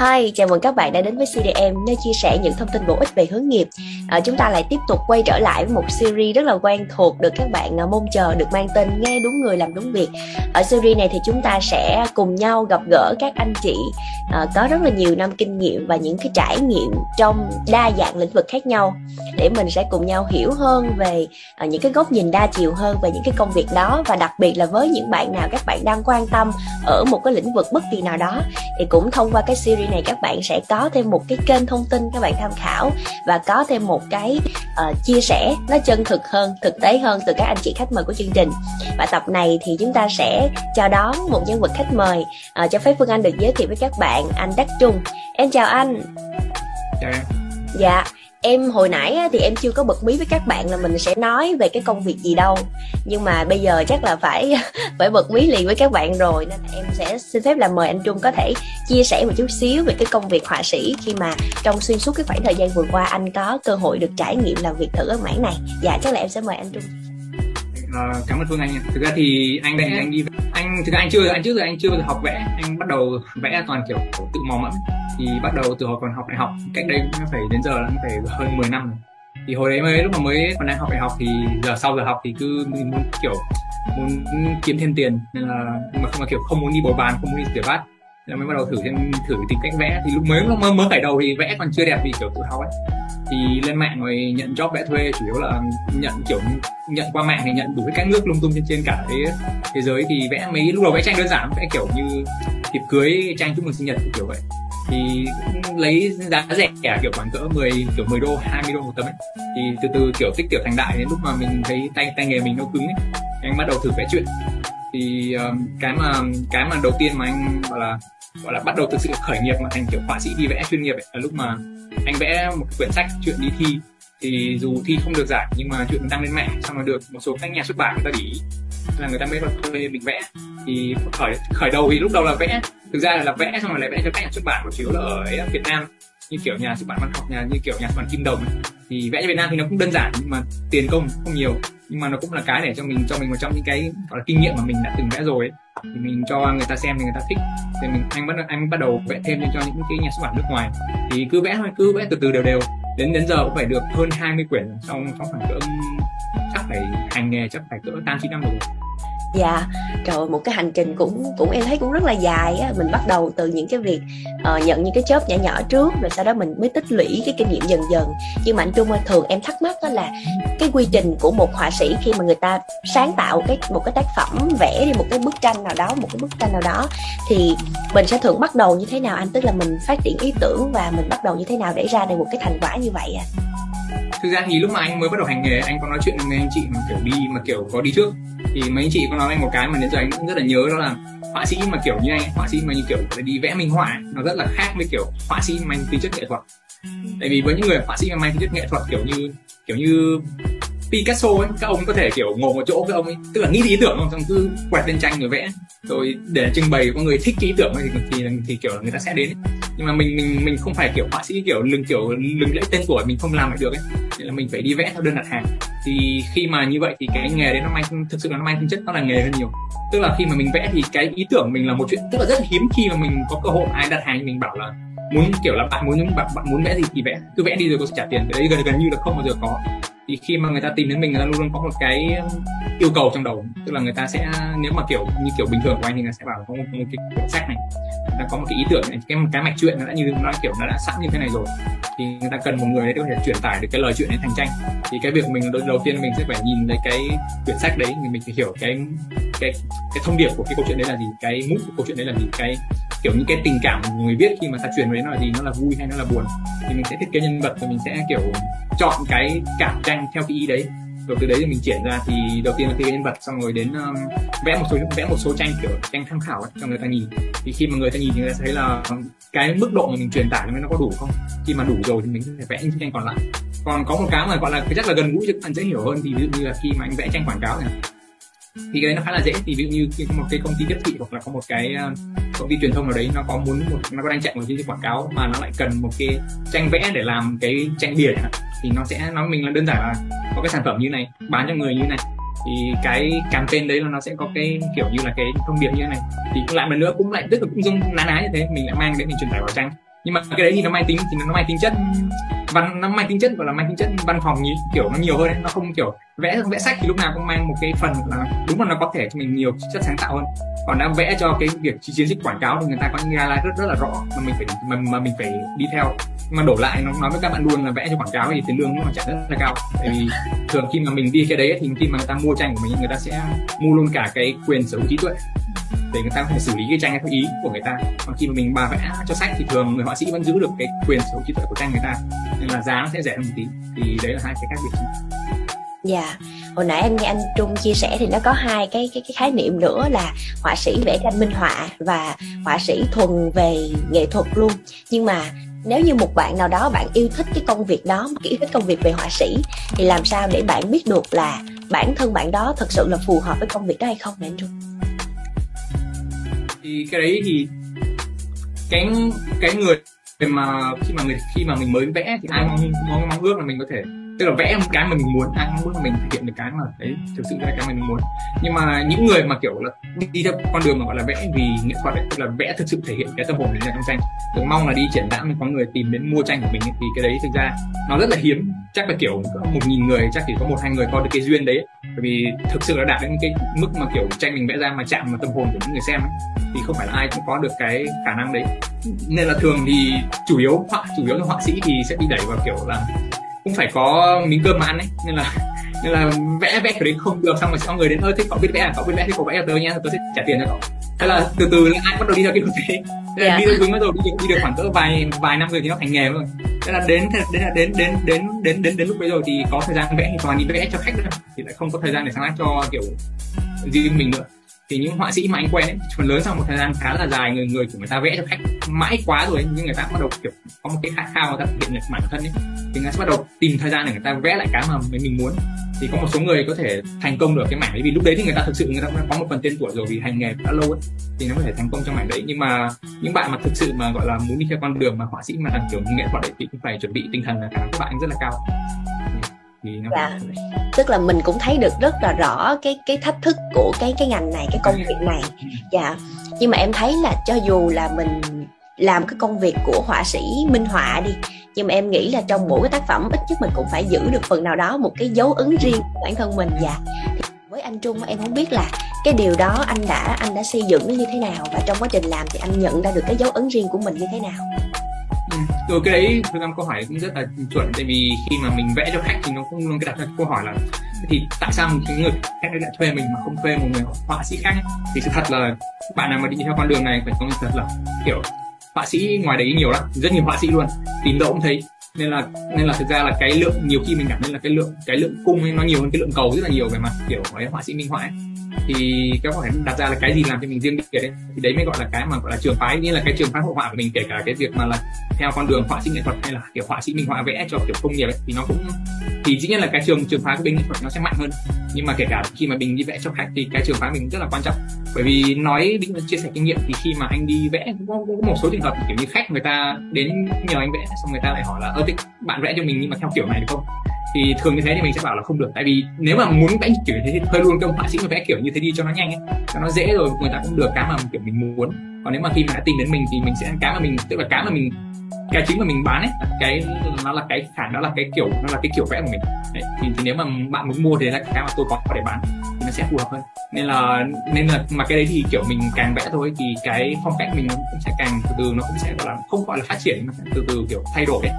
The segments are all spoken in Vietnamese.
Hi, chào mừng các bạn đã đến với CDM nơi chia sẻ những thông tin bổ ích về hướng nghiệp. À, chúng ta lại tiếp tục quay trở lại với một series rất là quen thuộc được các bạn à, mong chờ được mang tên nghe đúng người làm đúng việc. Ở series này thì chúng ta sẽ cùng nhau gặp gỡ các anh chị à, có rất là nhiều năm kinh nghiệm và những cái trải nghiệm trong đa dạng lĩnh vực khác nhau để mình sẽ cùng nhau hiểu hơn về à, những cái góc nhìn đa chiều hơn về những cái công việc đó và đặc biệt là với những bạn nào các bạn đang quan tâm ở một cái lĩnh vực bất kỳ nào đó thì cũng thông qua cái series này các bạn sẽ có thêm một cái kênh thông tin các bạn tham khảo và có thêm một cái uh, chia sẻ nó chân thực hơn thực tế hơn từ các anh chị khách mời của chương trình. Và tập này thì chúng ta sẽ chào đón một nhân vật khách mời uh, cho phép phương anh được giới thiệu với các bạn. Anh đắc trung. Em chào anh. Chào em dạ em hồi nãy thì em chưa có bật mí với các bạn là mình sẽ nói về cái công việc gì đâu. Nhưng mà bây giờ chắc là phải phải bật mí liền với các bạn rồi nên là em sẽ xin phép là mời anh Trung có thể chia sẻ một chút xíu về cái công việc họa sĩ khi mà trong xuyên suốt cái khoảng thời gian vừa qua anh có cơ hội được trải nghiệm làm việc thử ở mảng này. Dạ chắc là em sẽ mời anh Trung. À, cảm ơn phương anh thực ra thì anh đây anh đi anh thực ra anh chưa anh trước giờ anh chưa học vẽ. Anh bắt đầu vẽ toàn kiểu tự mò mẫm thì bắt đầu từ hồi còn học đại học cách đây cũng phải đến giờ là cũng phải hơn 10 năm rồi. Thì hồi đấy mới lúc mà mới còn đang học đại học thì giờ sau giờ học thì cứ mình muốn kiểu muốn kiếm thêm tiền nên là mà không mà kiểu không muốn đi bồi bàn không muốn đi rửa bát là mới bắt đầu thử xem thử tìm cách vẽ. Thì lúc mới mới mới khởi đầu thì vẽ còn chưa đẹp vì kiểu tự học ấy. Thì lên mạng rồi nhận job vẽ thuê chủ yếu là nhận kiểu nhận qua mạng thì nhận đủ các nước lung tung trên trên cả thế thế giới. Thì vẽ mấy lúc đầu vẽ tranh đơn giản vẽ kiểu như thiệp cưới tranh chúc mừng sinh nhật kiểu vậy thì lấy giá rẻ kiểu khoảng cỡ 10 kiểu 10 đô 20 đô một tấm ấy. Thì từ từ kiểu tích tiểu thành đại đến lúc mà mình thấy tay tay nghề mình nó cứng ấy anh bắt đầu thử vẽ chuyện. Thì um, cái mà cái mà đầu tiên mà anh gọi là gọi là bắt đầu thực sự khởi nghiệp mà thành kiểu họa sĩ đi vẽ chuyên nghiệp ấy, là lúc mà anh vẽ một quyển sách chuyện đi thi thì dù thi không được giải nhưng mà chuyện đăng lên mạng xong rồi được một số các nhà xuất bản người ta để ý. Là người ta mới vào thuê mình vẽ. Thì khởi khởi đầu thì lúc đầu là vẽ thực ra là, là vẽ xong rồi lại vẽ cho các nhà xuất bản của chiếu là ở Việt Nam. Như kiểu nhà xuất bản văn học nhà như kiểu nhà xuất bản Kim Đồng ấy. thì vẽ cho Việt Nam thì nó cũng đơn giản nhưng mà tiền công không nhiều. Nhưng mà nó cũng là cái để cho mình cho mình một trong những cái gọi là kinh nghiệm mà mình đã từng vẽ rồi ấy. thì mình cho người ta xem thì người ta thích. Thì mình anh bắt anh bắt đầu vẽ thêm cho những cái nhà xuất bản nước ngoài. Thì cứ vẽ thôi cứ vẽ từ từ đều đều đến đến giờ cũng phải được hơn 20 quyển trong trong khoảng cỡ, chắc phải hành nghề, chắc phải cỡ tám, chín năm rồi dạ. Rồi một cái hành trình cũng cũng em thấy cũng rất là dài á. Mình bắt đầu từ những cái việc uh, nhận những cái chớp nhỏ nhỏ trước rồi sau đó mình mới tích lũy cái kinh nghiệm dần dần. Nhưng mà anh trung ơi thường em thắc mắc đó là cái quy trình của một họa sĩ khi mà người ta sáng tạo cái một cái tác phẩm vẽ đi một cái bức tranh nào đó một cái bức tranh nào đó thì mình sẽ thường bắt đầu như thế nào anh? Tức là mình phát triển ý tưởng và mình bắt đầu như thế nào để ra được một cái thành quả như vậy à thực ra thì lúc mà anh mới bắt đầu hành nghề, anh có nói chuyện với anh chị mà kiểu đi, mà kiểu có đi trước. Thì mấy anh chị có nói anh một cái mà đến giờ anh cũng rất là nhớ, đó là họa sĩ mà kiểu như anh, họa sĩ mà như kiểu đi vẽ minh họa nó rất là khác với kiểu họa sĩ mang tính chất nghệ thuật. Tại vì với những người họa sĩ mang tính chất nghệ thuật kiểu như kiểu như Picasso ấy các ông có thể kiểu ngồi một chỗ các ông ấy tức là nghĩ ý tưởng không xong cứ quẹt lên tranh rồi vẽ. Rồi để trưng bày có người thích cái ý tưởng thì thì, thì kiểu người ta sẽ đến. Nhưng mà mình mình mình không phải kiểu họa sĩ kiểu lừng kiểu lừng lẫy tên tuổi mình không làm lại được ấy. Nên là mình phải đi vẽ theo đơn đặt hàng. Thì khi mà như vậy thì cái nghề đấy nó mang thực sự là nó mang tính chất nó là nghề hơn nhiều. Tức là khi mà mình vẽ thì cái ý tưởng mình là một chuyện tức là rất hiếm khi mà mình có cơ hội ai đặt hàng mình bảo là muốn kiểu là bạn muốn bạn, bạn muốn vẽ gì thì vẽ. Cứ vẽ đi rồi có trả tiền. Cái đấy gần gần như là không bao giờ có thì khi mà người ta tìm đến mình người ta luôn luôn có một cái yêu cầu trong đầu. Tức là người ta sẽ nếu mà kiểu như kiểu bình thường của anh thì người ta sẽ bảo có một, một cái cuốn sách này. Người ta có một cái ý tưởng này cái cái mạch chuyện nó đã như nó đã kiểu nó đã sẵn như thế này rồi thì người ta cần một người để có thể truyền tải được cái lời chuyện đến thành tranh. Thì cái việc mình đầu, đầu tiên mình sẽ phải nhìn thấy cái quyển sách đấy thì mình phải hiểu cái cái cái thông điệp của cái câu chuyện đấy là gì cái mút của câu chuyện đấy là gì cái kiểu những cái tình cảm của người viết khi mà ta truyền với nó là gì nó là vui hay nó là buồn. Thì mình sẽ thiết kế nhân vật và mình sẽ kiểu chọn cái cảm tranh theo cái ý đấy rồi từ đấy thì mình triển ra thì đầu tiên là cái nhân vật xong rồi đến um, vẽ một số vẽ một số tranh kiểu tranh tham khảo ấy, cho người ta nhìn. Thì khi mà người ta nhìn thì người ta thấy là cái mức độ mà mình truyền tải nó có đủ không? Khi mà đủ rồi thì mình sẽ vẽ những tranh còn lại. Còn có một cái mà gọi là chắc là gần gũi cho các bạn dễ hiểu hơn thì ví dụ như là khi mà anh vẽ tranh quảng cáo này thì cái đấy nó khá là dễ. Thì ví dụ như khi có một cái công ty tiếp thị hoặc là có một cái à, công ty truyền thông nào đấy, nó có muốn một, nó có đang chạy một cái quảng cáo mà nó lại cần một cái tranh vẽ để làm cái tranh bìa thì nó sẽ nói mình là đơn giản là có cái sản phẩm như này, bán cho người như này. Thì cái campaign đấy là nó sẽ có cái kiểu như là cái thông điệp như thế này. Thì lại lần nữa cũng lại tức là cũng dung ná ná như thế, mình lại mang đến mình truyền tải vào tranh. Nhưng mà cái đấy thì nó mang tính, thì nó mang tính chất văn nó mang tính chất gọi là mang tính chất văn phòng như kiểu nó nhiều hơn ấy. nó không kiểu vẽ vẽ sách thì lúc nào cũng mang một cái phần là đúng là nó có thể cho mình nhiều chất sáng tạo hơn. Còn đã vẽ cho cái việc chiến dịch quảng cáo thì người ta có những guideline rất rất là rõ mà mình phải mà, mà mình phải đi theo. Mà đổ lại nó nói với các bạn luôn là vẽ cho quảng cáo thì tiền lương nó trả rất là cao. Tại vì thường khi mà mình đi cái đấy thì khi mà người ta mua tranh của mình người ta sẽ mua luôn cả cái quyền sở hữu trí tuệ để người ta có thể xử lý cái tranh theo ý của người ta còn khi mà mình bà vẽ cho sách thì thường người họa sĩ vẫn giữ được cái quyền sở hữu trí tuệ của tranh người ta nên là giá nó sẽ rẻ hơn một tí thì đấy là hai cái khác biệt Dạ, yeah. hồi nãy anh nghe anh Trung chia sẻ thì nó có hai cái cái, cái khái niệm nữa là họa sĩ vẽ tranh minh họa và họa sĩ thuần về nghệ thuật luôn. Nhưng mà nếu như một bạn nào đó bạn yêu thích cái công việc đó, yêu thích công việc về họa sĩ thì làm sao để bạn biết được là bản thân bạn đó thật sự là phù hợp với công việc đó hay không này anh Trung? Thì cái đấy thì cái cái người mà khi mà người khi mà mình mới vẽ thì ai mong mong, mong ước là mình có thể tức là vẽ một cái mà mình muốn ai mong ước là mình thực hiện được cái mà đấy thực sự là cái mà mình muốn. Nhưng mà những người mà kiểu là đi theo con đường mà gọi là vẽ vì nghệ thuật ấy, tức là vẽ thực sự thể hiện cái tâm hồn đến trong tranh tôi mong là đi triển lãm có người tìm đến mua tranh của mình ấy, thì cái đấy thực ra nó rất là hiếm. Chắc là kiểu một nghìn người chắc chỉ có một hai người có được cái duyên đấy bởi vì thực sự là đạt đến cái mức mà kiểu tranh mình vẽ ra mà chạm vào tâm hồn của những người xem ấy, thì không phải là ai cũng có được cái khả năng đấy. Nên là thường thì chủ yếu họa chủ yếu là họa sĩ thì sẽ bị đẩy vào kiểu là cũng phải có miếng cơm mà ăn ấy. Nên là nên là vẽ vẽ kiểu đấy không được xong rồi xong người đến ơi thích cậu biết vẽ à? Cậu biết vẽ thì cậu vẽ cho tớ nha tớ sẽ trả tiền cho cậu thế là từ từ là ai bắt đầu đi theo cái hướng thế thế yeah. đi theo hướng bắt đầu đi, đi được khoảng cỡ vài vài năm rồi thì nó thành nghề rồi. Thế là đến đến là đến đến đến đến đến đến lúc bây giờ thì có thời gian vẽ thì toàn đi vẽ cho khách nữa thì lại không có thời gian để sáng tác cho kiểu riêng mình nữa thì những họa sĩ mà anh quen ấy phần lớn sau một thời gian khá là dài, người người của người ta vẽ cho khách mãi quá rồi nhưng người ta bắt đầu kiểu có một cái khát khao người ta hiện được bản thân ấy, thì người ta sẽ bắt đầu tìm thời gian để người ta vẽ lại cái mà mình muốn. Thì có một số người có thể thành công được cái mảng đấy, vì lúc đấy thì người ta thực sự, người ta có một phần tên tuổi rồi vì hành nghề đã lâu ấy, thì nó có thể thành công trong mảng đấy. Nhưng mà những bạn mà thực sự mà, gọi là, muốn đi theo con đường mà họa sĩ mà làm kiểu nghệ thuật đấy thì cũng phải chuẩn bị tinh thần là các bạn rất là cao dạ. tức là mình cũng thấy được rất là rõ cái cái thách thức của cái cái ngành này, cái công việc này. Dạ. Nhưng mà em thấy là cho dù là mình làm cái công việc của họa sĩ minh họa đi, nhưng mà em nghĩ là trong mỗi cái tác phẩm, ít nhất mình cũng phải giữ được phần nào đó một cái dấu ấn riêng của bản thân mình dạ. Thì với anh Trung em không biết là cái điều đó anh đã anh đã xây dựng nó như thế nào và trong quá trình làm thì anh nhận ra được cái dấu ấn riêng của mình như thế nào ừ, cái đấy thực ra câu hỏi cũng rất là chuẩn tại vì khi mà mình vẽ cho khách thì nó cũng luôn cái đặt ra câu hỏi là thì tại sao một người khách lại thuê mình mà không thuê một người họa sĩ khác? Thì sự thật là bạn nào mà đi theo con đường này phải có thật là kiểu họa sĩ ngoài đấy nhiều lắm rất nhiều họa sĩ luôn. Tìm đâu cũng thấy nên là nên là thực ra là cái lượng nhiều khi mình cảm thấy là cái lượng cái lượng cung ấy nó nhiều hơn cái lượng cầu rất là nhiều về mặt kiểu ấy, họa sĩ minh họa ấy. thì cái câu hỏi đặt ra là cái gì làm cho mình riêng biệt đấy thì đấy mới gọi là cái mà gọi là trường phái. Như là cái trường phái hội họa của mình kể cả cái việc mà là theo con đường họa sĩ nghệ thuật hay là kiểu họa sĩ minh họa vẽ cho kiểu công nghiệp ấy, thì nó cũng thì dĩ nhiên là cái trường trường phái của bên nghệ thuật nó sẽ mạnh hơn. Nhưng mà kể cả khi mà mình đi vẽ cho khách thì cái trường phái mình rất là quan trọng. Bởi vì nói định chia sẻ kinh nghiệm thì khi mà anh đi vẽ cũng có, có một số trường hợp kiểu như khách người ta đến nhờ anh vẽ xong người ta lại hỏi là Ờ, ơ thích bạn vẽ cho mình nhưng mà theo kiểu này được không? Thì thường như thế thì mình sẽ bảo là không được. Tại vì nếu mà muốn vẽ kiểu như thế thì thuê luôn cái ông họa sĩ mà vẽ kiểu như thế đi cho nó nhanh ấy cho nó dễ rồi người ta cũng được cái mà kiểu mình muốn. Còn nếu mà khi mà đã tìm đến mình thì mình sẽ ăn cái mà mình tức là cái mà mình cái chính mà mình bán ấy cái nó là cái khả đó là cái kiểu nó là cái kiểu vẽ của mình. Đấy, thì, thì nếu mà bạn muốn mua thì là cái mà tôi có để bán thì nó sẽ phù hợp hơn. Nên là nên là mà cái đấy thì kiểu mình càng vẽ thôi thì cái phong cách mình nó cũng sẽ càng từ từ nó cũng sẽ gọi là không gọi là phát triển mà từ từ kiểu thay đổi ấy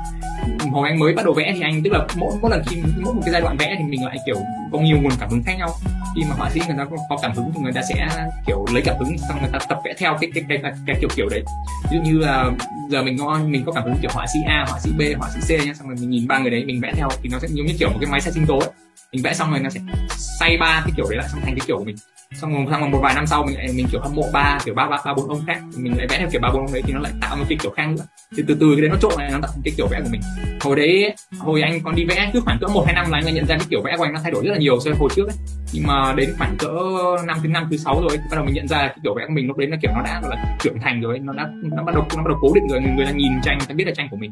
hồi anh mới bắt đầu vẽ thì anh tức là mỗi mỗi lần khi mỗi một cái giai đoạn vẽ thì mình lại kiểu có nhiều nguồn cảm hứng khác nhau. Khi mà họa sĩ người ta có, cảm hứng thì người ta sẽ kiểu lấy cảm hứng xong người ta tập vẽ theo cái cái cái, cái, cái kiểu kiểu đấy. Ví dụ như là giờ mình có mình có cảm hứng kiểu họa sĩ A họa sĩ B họa sĩ C nhá xong rồi mình nhìn ba người đấy mình vẽ theo thì nó sẽ giống như kiểu một cái máy xay sinh tố ấy. Mình vẽ xong rồi nó sẽ say ba cái kiểu đấy lại xong thành cái kiểu của mình. Xong rồi xong rồi một vài năm sau mình lại mình kiểu hâm mộ ba kiểu ba ba ba bốn ông khác mình lại vẽ theo kiểu ba bốn ông đấy thì nó lại tạo một cái kiểu khác nữa. Thì từ từ cái đấy nó trộn lại nó tạo cái kiểu vẽ của mình hồi đấy hồi anh còn đi vẽ cứ khoảng cỡ một hai năm là anh nhận ra cái kiểu vẽ của anh nó thay đổi rất là nhiều so với hồi trước ấy. Nhưng mà đến khoảng cỡ năm thứ năm thứ sáu rồi bắt đầu mình nhận ra cái kiểu vẽ của mình lúc đấy là kiểu nó đã gọi là trưởng thành rồi nó đã nó bắt đầu nó bắt đầu cố định rồi người người ta nhìn tranh người ta biết là tranh của mình.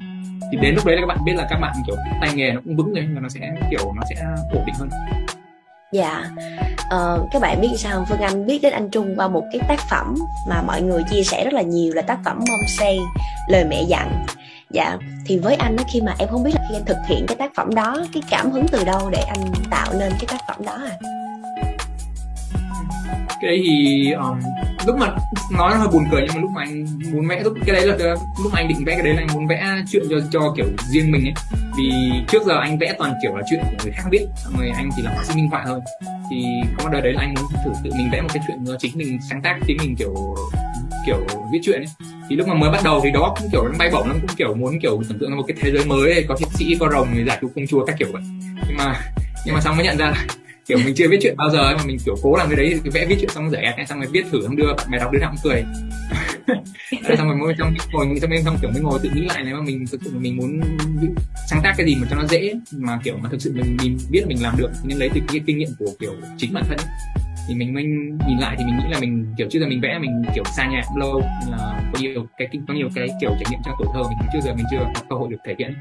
Thì đến lúc đấy là các bạn biết là các bạn kiểu tay nghề nó cũng vững rồi và nó sẽ kiểu nó sẽ ổn định hơn. Dạ. Ờ, các bạn biết sao phương anh biết đến anh trung qua một cái tác phẩm mà mọi người chia sẻ rất là nhiều là tác phẩm mong say lời mẹ dặn dạ thì với anh đó khi mà em không biết là khi anh thực hiện cái tác phẩm đó cái cảm hứng từ đâu để anh tạo nên cái tác phẩm đó à cái đấy thì um, lúc mà nói hơi buồn cười nhưng mà lúc mà anh muốn vẽ lúc cái đấy là lúc mà anh định vẽ cái đấy là anh muốn vẽ chuyện cho cho kiểu riêng mình ấy. Vì trước giờ anh vẽ toàn kiểu là chuyện của người khác biết xong rồi anh chỉ là họa sĩ minh họa thôi. Thì có một đời đấy là anh muốn thử tự mình vẽ một cái chuyện do chính mình sáng tác chính mình kiểu kiểu viết chuyện ấy. Thì lúc mà mới bắt đầu thì đó cũng kiểu bay bổng lắm cũng kiểu muốn kiểu tưởng tượng một cái thế giới mới có thiên sĩ có rồng người giải cứu công chúa các kiểu vậy. Nhưng mà nhưng mà xong mới nhận ra là kiểu mình chưa viết chuyện bao giờ mà mình kiểu cố làm cái đấy thì vẽ viết chuyện xong rồi giải xong rồi viết thử xong đưa bạn bè đọc đứa nào cũng cười xong rồi mới trong ngồi trong bên xong kiểu mới ngồi tự nghĩ lại nếu mà mình thực sự mình muốn sáng tác cái gì mà cho nó dễ mà kiểu mà thực sự mình, mình biết mình làm được nên lấy từ cái kinh nghiệm của kiểu chính bản thân ấy thì mình mới nhìn lại thì mình nghĩ là mình, kiểu trước giờ mình vẽ, mình, kiểu, xa nhà cũng lâu là có nhiều cái có nhiều cái, kiểu, trải nghiệm trong tuổi thơ mình. Trước giờ mình chưa có cơ hội được thể hiện.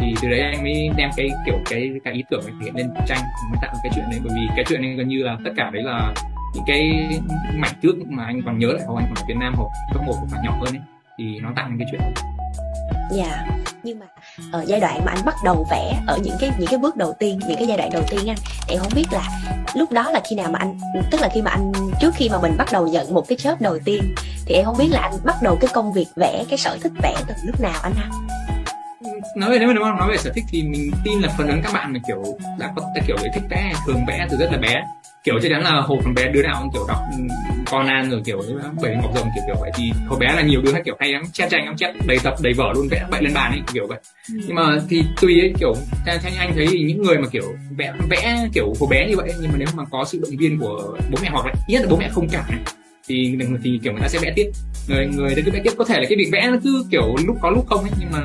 Thì từ đấy anh mới đem cái, kiểu, cái cái ý tưởng thể hiện lên tranh mới tạo cái chuyện này bởi vì cái chuyện này gần như là tất cả đấy là những cái mảnh trước mà anh còn nhớ lại hồi anh còn ở Việt Nam hồi cấp một còn nhỏ hơn ấy. Thì nó tạo nên cái chuyện dạ. yeah nhưng mà ở giai đoạn mà anh bắt đầu vẽ ở những cái những cái bước đầu tiên, những cái giai đoạn đầu tiên anh em không biết là lúc đó là khi nào mà anh, tức là khi mà anh, trước khi mà mình bắt đầu nhận một cái job đầu tiên, thì em không biết là anh bắt đầu cái công việc vẽ, cái sở thích vẽ từ lúc nào anh ha? Nói về nếu mà đúng không? Nói về sở thích thì mình tin là phần lớn các bạn là kiểu đã có kiểu để thích vẽ, thường vẽ từ rất là bé kiểu chắc chắn là hồi còn bé đứa nào cũng kiểu đọc Conan rồi kiểu bảy ngọc rồng kiểu kiểu vậy thì hồi bé là nhiều đứa hay kiểu hay lắm chép tranh lắm chép đầy tập đầy vở luôn vẽ bậy lên bàn ấy kiểu vậy ừ. nhưng mà thì tùy ấy kiểu theo, anh thấy thì những người mà kiểu vẽ vẽ kiểu hồi bé như vậy nhưng mà nếu mà có sự động viên của bố mẹ hoặc là nhất là bố mẹ không cảm này thì thì kiểu người ta sẽ vẽ tiếp. Người người ta cứ vẽ tiếp. Có thể là cái việc vẽ nó cứ kiểu lúc có lúc không ấy, nhưng mà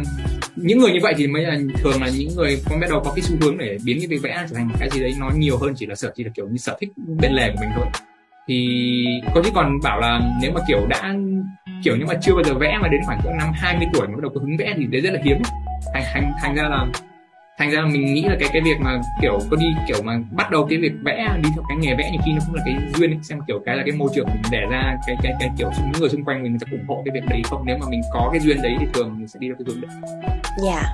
những người như vậy thì mới là thường là những người con bắt đầu có cái xu hướng để biến cái việc vẽ trở thành một cái gì đấy nó nhiều hơn chỉ là sở chỉ là kiểu như sở thích bên lề của mình thôi. Thì có chứ còn bảo là nếu mà kiểu đã kiểu nhưng mà chưa bao giờ vẽ mà đến khoảng năm 20 tuổi mới bắt đầu có hứng vẽ thì đấy rất là hiếm. Thành thành thành ra là thành ra mình nghĩ là cái cái việc mà kiểu có đi kiểu mà bắt đầu cái việc vẽ, đi theo cái nghề vẽ nhiều khi nó cũng là cái duyên ấy. xem kiểu cái là cái môi trường mình để ra, cái cái cái kiểu những người xung quanh mình sẽ ủng hộ cái việc đấy không nếu mà mình có cái duyên đấy thì thường mình sẽ đi theo cái hướng đấy dạ yeah.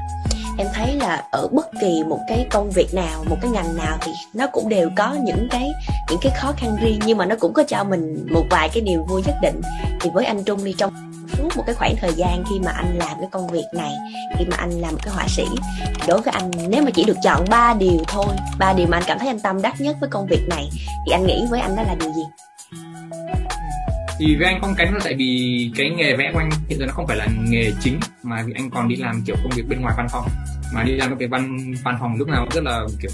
em thấy là ở bất kỳ một cái công việc nào, một cái ngành nào thì nó cũng đều có những cái những cái khó khăn riêng, nhưng mà nó cũng có cho mình một vài cái điều vui nhất định thì với anh Trung đi trong suốt một cái khoảng thời gian khi mà anh làm cái công việc này, khi mà anh làm một cái họa sĩ. Đối với anh, nếu mà chỉ được chọn ba điều thôi, ba điều mà anh cảm thấy anh tâm đắc nhất với công việc này, thì anh nghĩ với anh đó là điều gì? Thì với anh không cánh là tại vì cái nghề vẽ của anh hiện giờ nó không phải là nghề chính, mà vì anh còn đi làm kiểu công việc bên ngoài văn phòng mà đi làm cái việc văn văn phòng lúc nào rất là kiểu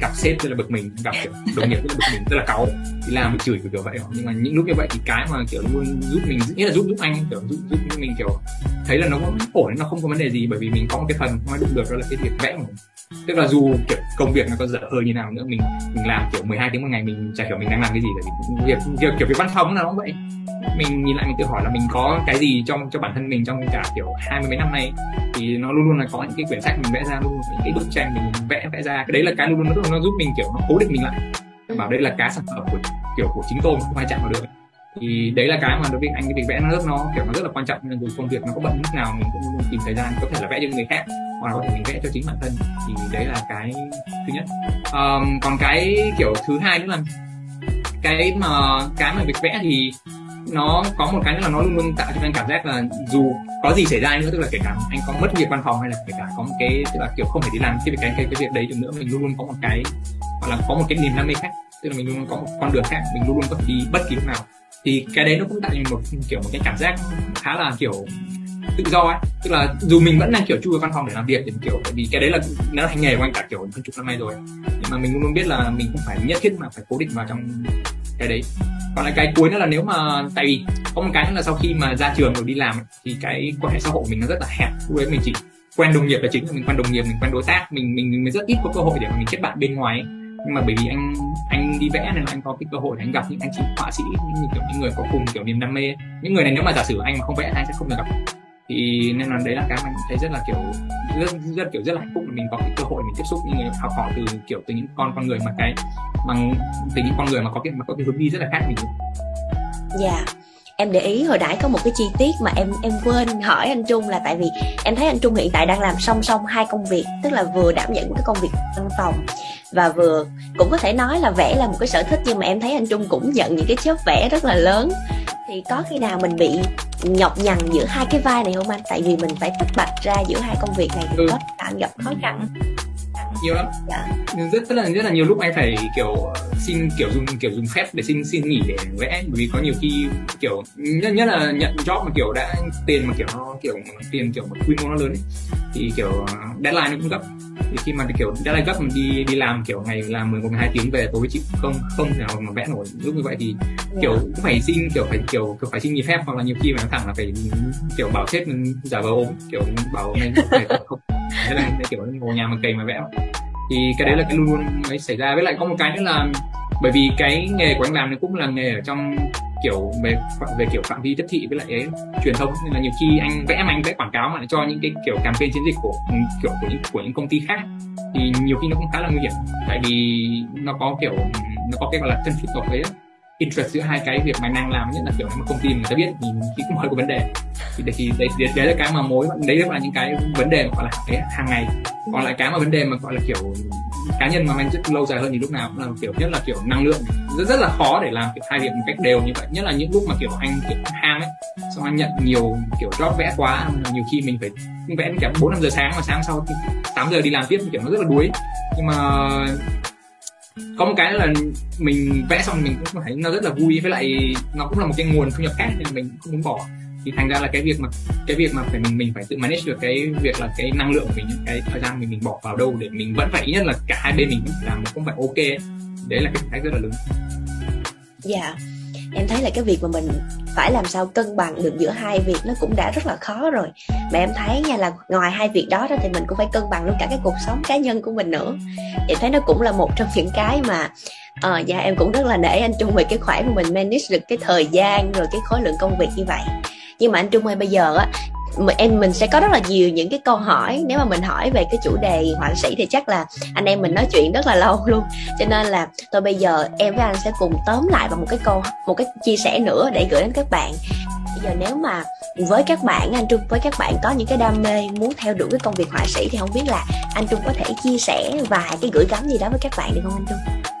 gặp sếp rất là bực mình gặp kiểu đồng nghiệp rất là bực mình rất là cáu. Đi làm bị chửi kiểu, kiểu vậy. Nhưng mà những lúc như vậy thì cái mà kiểu luôn giúp mình nghĩa là giúp giúp anh kiểu giúp giúp mình kiểu thấy là nó cũng ổn nó không có vấn đề gì bởi vì mình có một cái phần không ai đụng được đó là cái việc vẽ. Của mình tức là dù kiểu công việc nó có dở hơi như nào nữa mình mình làm kiểu 12 tiếng một ngày mình chả hiểu mình đang làm cái gì. Tại vì việc việc kiểu việc văn phòng là nó vậy. Mình nhìn lại mình tự hỏi là mình có cái gì trong cho bản thân mình trong cả kiểu hai mươi mấy năm nay thì nó luôn luôn là có những cái quyển sách mình vẽ ra luôn những cái bức tranh mình vẽ vẽ ra. Cái đấy là cái luôn luôn nó, nó giúp mình kiểu nó cố định mình lại. Bảo đây là cá sản phẩm của kiểu của chính tôi không ai chạm vào được. Thì đấy là cái mà đối với anh cái việc vẽ nó rất nó kiểu nó rất là quan trọng. Nên dù công việc nó có bận lúc nào mình cũng tìm thời gian có thể là vẽ cho người khác hoặc là có thể mình vẽ cho chính bản thân. Thì đấy là cái thứ nhất. Um, còn cái kiểu thứ hai nữa là cái mà cái mà việc vẽ thì nó có một cái là nó luôn luôn tạo cho anh cảm giác là dù có gì xảy ra nữa tức là kể cả anh có mất việc văn phòng hay là kể cả có một cái tức là kiểu không thể đi làm cái việc cái cái, cái việc đấy được nữa mình luôn luôn có một cái hoặc là có một cái niềm đam mê khác. Tức là mình luôn luôn có một con đường khác mình luôn luôn có thể đi bất kỳ lúc nào. Thì cái đấy nó cũng tạo nên một kiểu một cái cảm giác khá là kiểu tự do ấy. Tức là dù mình vẫn đang, kiểu, chui vào văn phòng để làm việc thì, kiểu, tại vì cái đấy là nó là hành nghề của anh cả, kiểu, hơn chục năm nay rồi. Nhưng mà mình luôn luôn biết là mình không phải nhất thiết mà phải cố định vào trong cái đấy. Còn lại cái cuối nữa là nếu mà, tại vì có một cái nữa là sau khi mà ra trường rồi đi làm thì cái quan hệ xã hội mình nó rất là hẹp. Lúc đấy mình chỉ quen đồng nghiệp là chính là mình quen đồng nghiệp, mình quen đối tác, mình mình mình rất ít có cơ hội để mà mình kết bạn bên ngoài ấy. nhưng mà bởi vì anh anh đi vẽ nên là anh có cái cơ hội để anh gặp những anh chị họa sĩ, những kiểu, những người có cùng, kiểu, niềm đam mê những người này nếu mà giả sử anh mà không vẽ anh sẽ không được gặp thì nên là đấy là cái mình thấy rất là kiểu, rất rất kiểu rất là hạnh phúc là mình có cái cơ hội mình tiếp xúc những người học hỏi từ kiểu từ những con con người mà cái, bằng, từ những con người mà có cái, mà có cái hướng đi rất là khác mình. Dạ. yeah em để ý hồi nãy có một cái chi tiết mà em em quên hỏi anh Trung là tại vì em thấy anh Trung hiện tại đang làm song song hai công việc tức là vừa đảm nhận cái công việc văn phòng và vừa cũng có thể nói là vẽ là một cái sở thích nhưng mà em thấy anh Trung cũng nhận những cái chớp vẽ rất là lớn. Thì có khi nào mình bị nhọc nhằn giữa hai cái vai này không anh? Tại vì mình phải tách bạch ra giữa hai công việc này thì ừ. có cảm gặp khó khăn nhiều lắm. Dạ. rất rất là rất là nhiều lúc anh phải kiểu xin kiểu dùng kiểu dùng phép để xin xin nghỉ để vẽ bởi vì có nhiều khi kiểu nhất nhất là nhận job mà kiểu đã tiền mà kiểu nó kiểu tiền kiểu một quy mô nó lớn ấy, thì kiểu deadline nó cũng gấp. Thì khi mà kiểu deadline gấp mình đi đi làm kiểu ngày làm 11 12 tiếng về tối chị không không thể nào mà vẽ nổi lúc như vậy thì kiểu cũng phải xin kiểu phải kiểu, kiểu phải xin nghỉ phép hoặc là nhiều khi mà thẳng là phải kiểu bảo sếp giả vờ ốm kiểu bảo này không thế là kiểu ngồi nhà mà cày mà vẽ thì cái đấy là cái luôn luôn ấy xảy ra. Với lại có một cái nữa là bởi vì cái nghề của anh làm nó cũng là nghề ở trong kiểu về về kiểu phạm vi tiếp thị với lại ấy, truyền thông. Nên là nhiều khi anh vẽ mà anh vẽ quảng cáo mà cho những cái kiểu campaign chiến dịch của ừ, kiểu của những của những công ty khác thì nhiều khi nó cũng khá là nguy hiểm. Tại vì nó có kiểu nó có cái gọi là conflict of ấy interest giữa hai cái việc mà anh đang làm nhất là kiểu mà công ty người ta biết thì cái mọi của vấn đề. Thì đấy, thì đấy, đấy, đấy là cái mà mối đấy là những cái vấn đề mà gọi là cái hàng ngày. Còn lại cái mà vấn đề mà gọi là kiểu cá nhân mà anh rất lâu dài hơn thì lúc nào cũng là kiểu nhất là kiểu năng lượng. Rất rất là khó để làm kiểu hai việc một cách đều như vậy. Nhất là những lúc mà kiểu anh kiểu hang ấy xong anh nhận nhiều kiểu job vẽ quá nhiều khi mình phải vẽ cả bốn năm giờ sáng mà sáng sau 8 giờ đi làm tiếp kiểu nó rất là đuối. Nhưng mà có một cái là mình vẽ xong mình cũng thấy nó rất là vui, với lại nó cũng là một cái nguồn thu nhập khác nên mình không muốn bỏ. Thì thành ra là cái việc mà, cái việc mà phải mình mình phải tự manage được cái việc là cái năng lượng của mình, cái thời gian mình mình bỏ vào đâu để mình vẫn phải nhất là cả hai bên mình làm cũng phải ok. Đấy là cái thách rất là lớn. Dạ. yeah em thấy là cái việc mà mình phải làm sao cân bằng được giữa hai việc nó cũng đã rất là khó rồi. Mà em thấy nha là ngoài hai việc đó, ra thì mình cũng phải cân bằng luôn cả cái cuộc sống cá nhân của mình nữa. Em thấy nó cũng là một trong những cái mà ờ uh, dạ em cũng rất là nể anh trung về cái khoản mà mình manage được cái thời gian rồi cái khối lượng công việc như vậy. Nhưng mà anh trung ơi bây giờ á em, mình sẽ có rất là nhiều những cái câu hỏi. Nếu mà mình hỏi về cái chủ đề họa sĩ thì chắc là anh em mình nói chuyện rất là lâu luôn. Cho nên là tôi bây giờ em với anh sẽ cùng tóm lại vào một cái câu, một cái chia sẻ nữa để gửi đến các bạn. Bây giờ nếu mà với các bạn, anh Trung, với các bạn có những cái đam mê muốn theo đuổi cái công việc họa sĩ thì không biết là anh Trung có thể chia sẻ vài cái gửi gắm gì đó với các bạn được không, anh Trung?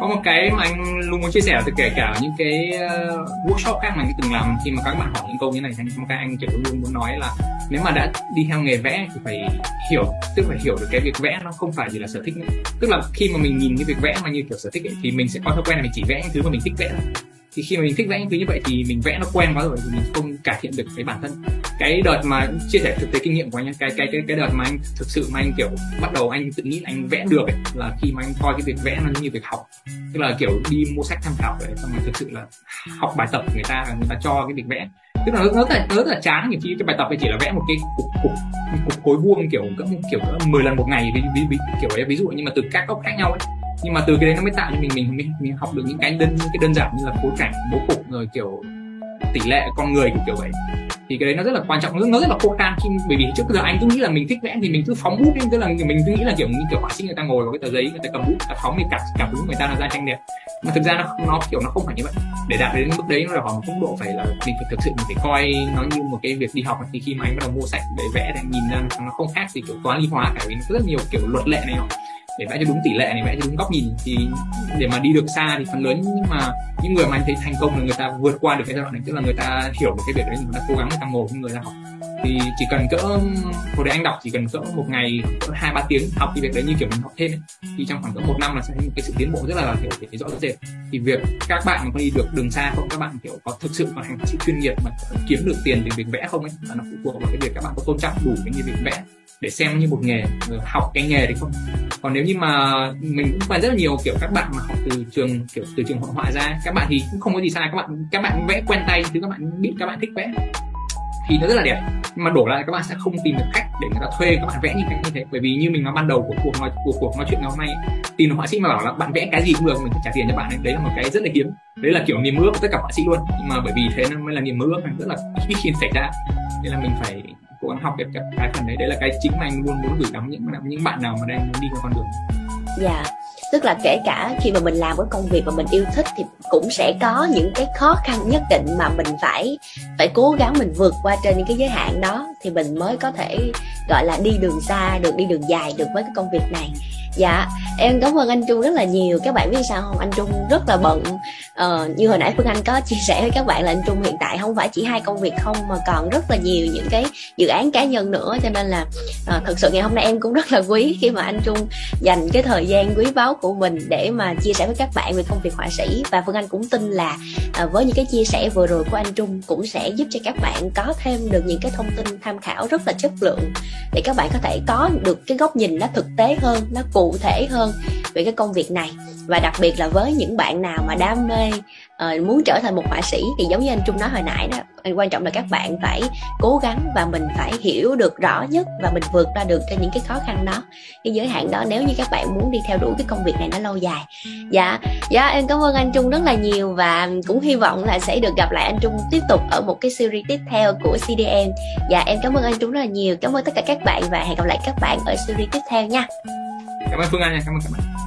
Có một cái mà anh luôn muốn chia sẻ từ kể cả những cái uh, workshop khác mà anh từng làm khi mà các bạn hỏi những câu như này thì một cái anh kiểu luôn muốn nói là nếu mà đã đi theo nghề vẽ thì phải hiểu tức phải hiểu được cái việc vẽ nó không phải chỉ là sở thích nữa. Tức là khi mà mình nhìn cái việc vẽ mà như kiểu sở thích ấy, thì mình sẽ có thói quen là mình chỉ vẽ những thứ mà mình thích vẽ thôi thì khi mà mình thích vẽ những thứ như vậy thì mình vẽ nó quen quá rồi thì mình không cải thiện được cái bản thân. Cái đợt mà chia sẻ thực tế kinh nghiệm của anh cái cái cái cái đợt mà anh thực sự mà anh kiểu bắt đầu anh tự nghĩ anh vẽ được ấy, là khi mà anh coi cái việc vẽ nó như việc học. Tức là kiểu đi mua sách tham khảo vậy xong rồi thực sự là học bài tập người ta người ta cho cái việc vẽ. Tức là nó rất là rất là chán nhiều khi cái bài tập này chỉ là vẽ một cái cục cục cục khối vuông kiểu cỡ kiểu cỡ 10 lần một ngày ví, ví, ví, kiểu ấy ví dụ nhưng mà từ các góc khác nhau ấy nhưng mà từ cái đấy nó mới tạo cho mình mình mình, mình học được những cái đơn những cái đơn giản như là phối cảnh bố cục rồi kiểu tỷ lệ con người kiểu, kiểu vậy. Thì cái đấy nó rất là quan trọng nó rất là khô khan khi bởi vì trước giờ anh cứ nghĩ là mình thích vẽ thì mình cứ phóng bút tức là mình cứ nghĩ là kiểu như kiểu họa sĩ người ta ngồi vào cái tờ giấy người ta cầm bút ta phóng thì cả cả bút người ta là ra tranh đẹp. Mà thực ra nó nó kiểu nó không phải như vậy. Để đạt đến mức đấy nó đòi hỏi một mức độ phải là mình phải thực sự mình phải coi nó như một cái việc đi học. Thì khi mà anh bắt đầu mua sách để vẽ thì nhìn ra nó không khác gì kiểu toán lý hóa cả vì nó rất nhiều kiểu luật lệ này không để vẽ cho đúng tỷ lệ này, vẽ cho đúng góc nhìn thì để mà đi được xa thì phần lớn nhưng mà những người mà anh thấy thành công là người ta vượt qua được cái giai đoạn này, tức là người ta hiểu được cái việc đấy, người ta cố gắng người ta ngồi với người ta học thì chỉ cần cỡ, hồi đấy anh đọc chỉ cần cỡ một ngày, cỡ hai, ba tiếng học thì việc đấy như kiểu mình học thêm ấy. thì trong khoảng cỡ một năm là sẽ thấy một cái sự tiến bộ rất là, kiểu thể rõ rệt thì việc các bạn mà có đi được đường xa không, các bạn, kiểu, có thực sự có thành sự chuyên nghiệp mà kiếm được tiền từ việc vẽ không ấy, là nó phụ thuộc vào cái việc các bạn có tôn trọng đủ cái như việc vẽ để xem như một nghề ờ, học cái nghề đấy không còn nếu như mà mình cũng quen rất là nhiều, kiểu, các bạn mà học từ trường, kiểu, từ trường hội họa ra, các bạn thì cũng không có gì sai, các bạn các bạn vẽ quen tay chứ các bạn biết các bạn thích vẽ. Thì nó rất là đẹp, nhưng mà đổ lại các bạn sẽ không tìm được khách để người ta thuê các bạn vẽ như thế như thế. Bởi vì như mình nói ban đầu của cuộc nói, của cuộc nói chuyện ngày hôm nay tìm họa sĩ mà bảo là bạn vẽ cái gì cũng được, mình sẽ trả tiền cho bạn ấy, đấy là một cái rất là hiếm. Đấy là kiểu niềm mơ của tất cả họa sĩ luôn. Nhưng mà bởi vì thế nên mới là niềm mơ ước, rất là ít khi xảy ra. Nên là mình phải cố gắng học được cái, cái phần đấy. Đấy là cái chính mà anh luôn muốn gửi gắm những những bạn nào mà đang muốn đi theo con đường dạ yeah tức là kể cả khi mà mình làm cái công việc mà mình yêu thích thì cũng sẽ có những cái khó khăn nhất định mà mình phải phải cố gắng mình vượt qua trên những cái giới hạn đó thì mình mới có thể gọi là đi đường xa được đi đường dài được với cái công việc này dạ em cảm ơn anh trung rất là nhiều. Các bạn biết sao không? Anh trung rất là bận. Ờ, như hồi nãy phương anh có chia sẻ với các bạn là anh trung hiện tại không phải chỉ hai công việc không mà còn rất là nhiều những cái dự án cá nhân nữa. Cho nên là à, thật sự ngày hôm nay em cũng rất là quý khi mà anh trung dành cái thời gian quý báu của mình để mà chia sẻ với các bạn về công việc họa sĩ. Và phương anh cũng tin là à, với những cái chia sẻ vừa rồi của anh trung cũng sẽ giúp cho các bạn có thêm được những cái thông tin tham khảo rất là chất lượng để các bạn có thể có được cái góc nhìn nó thực tế hơn nó cụ cụ thể hơn về cái công việc này. Và đặc biệt là với những bạn nào mà đam mê uh, muốn trở thành một họa sĩ thì giống như anh trung nói hồi nãy đó quan trọng là các bạn phải cố gắng và mình phải hiểu được rõ nhất và mình vượt ra được cho những cái khó khăn đó. Cái giới hạn đó nếu như các bạn muốn đi theo đuổi cái công việc này nó lâu dài. Dạ dạ em cảm ơn anh trung rất là nhiều và cũng hy vọng là sẽ được gặp lại anh trung tiếp tục ở một cái series tiếp theo của cdm dạ em cảm ơn anh trung rất là nhiều. Cảm ơn tất cả các bạn và hẹn gặp lại các bạn ở series tiếp theo nha cảm ơn phương anh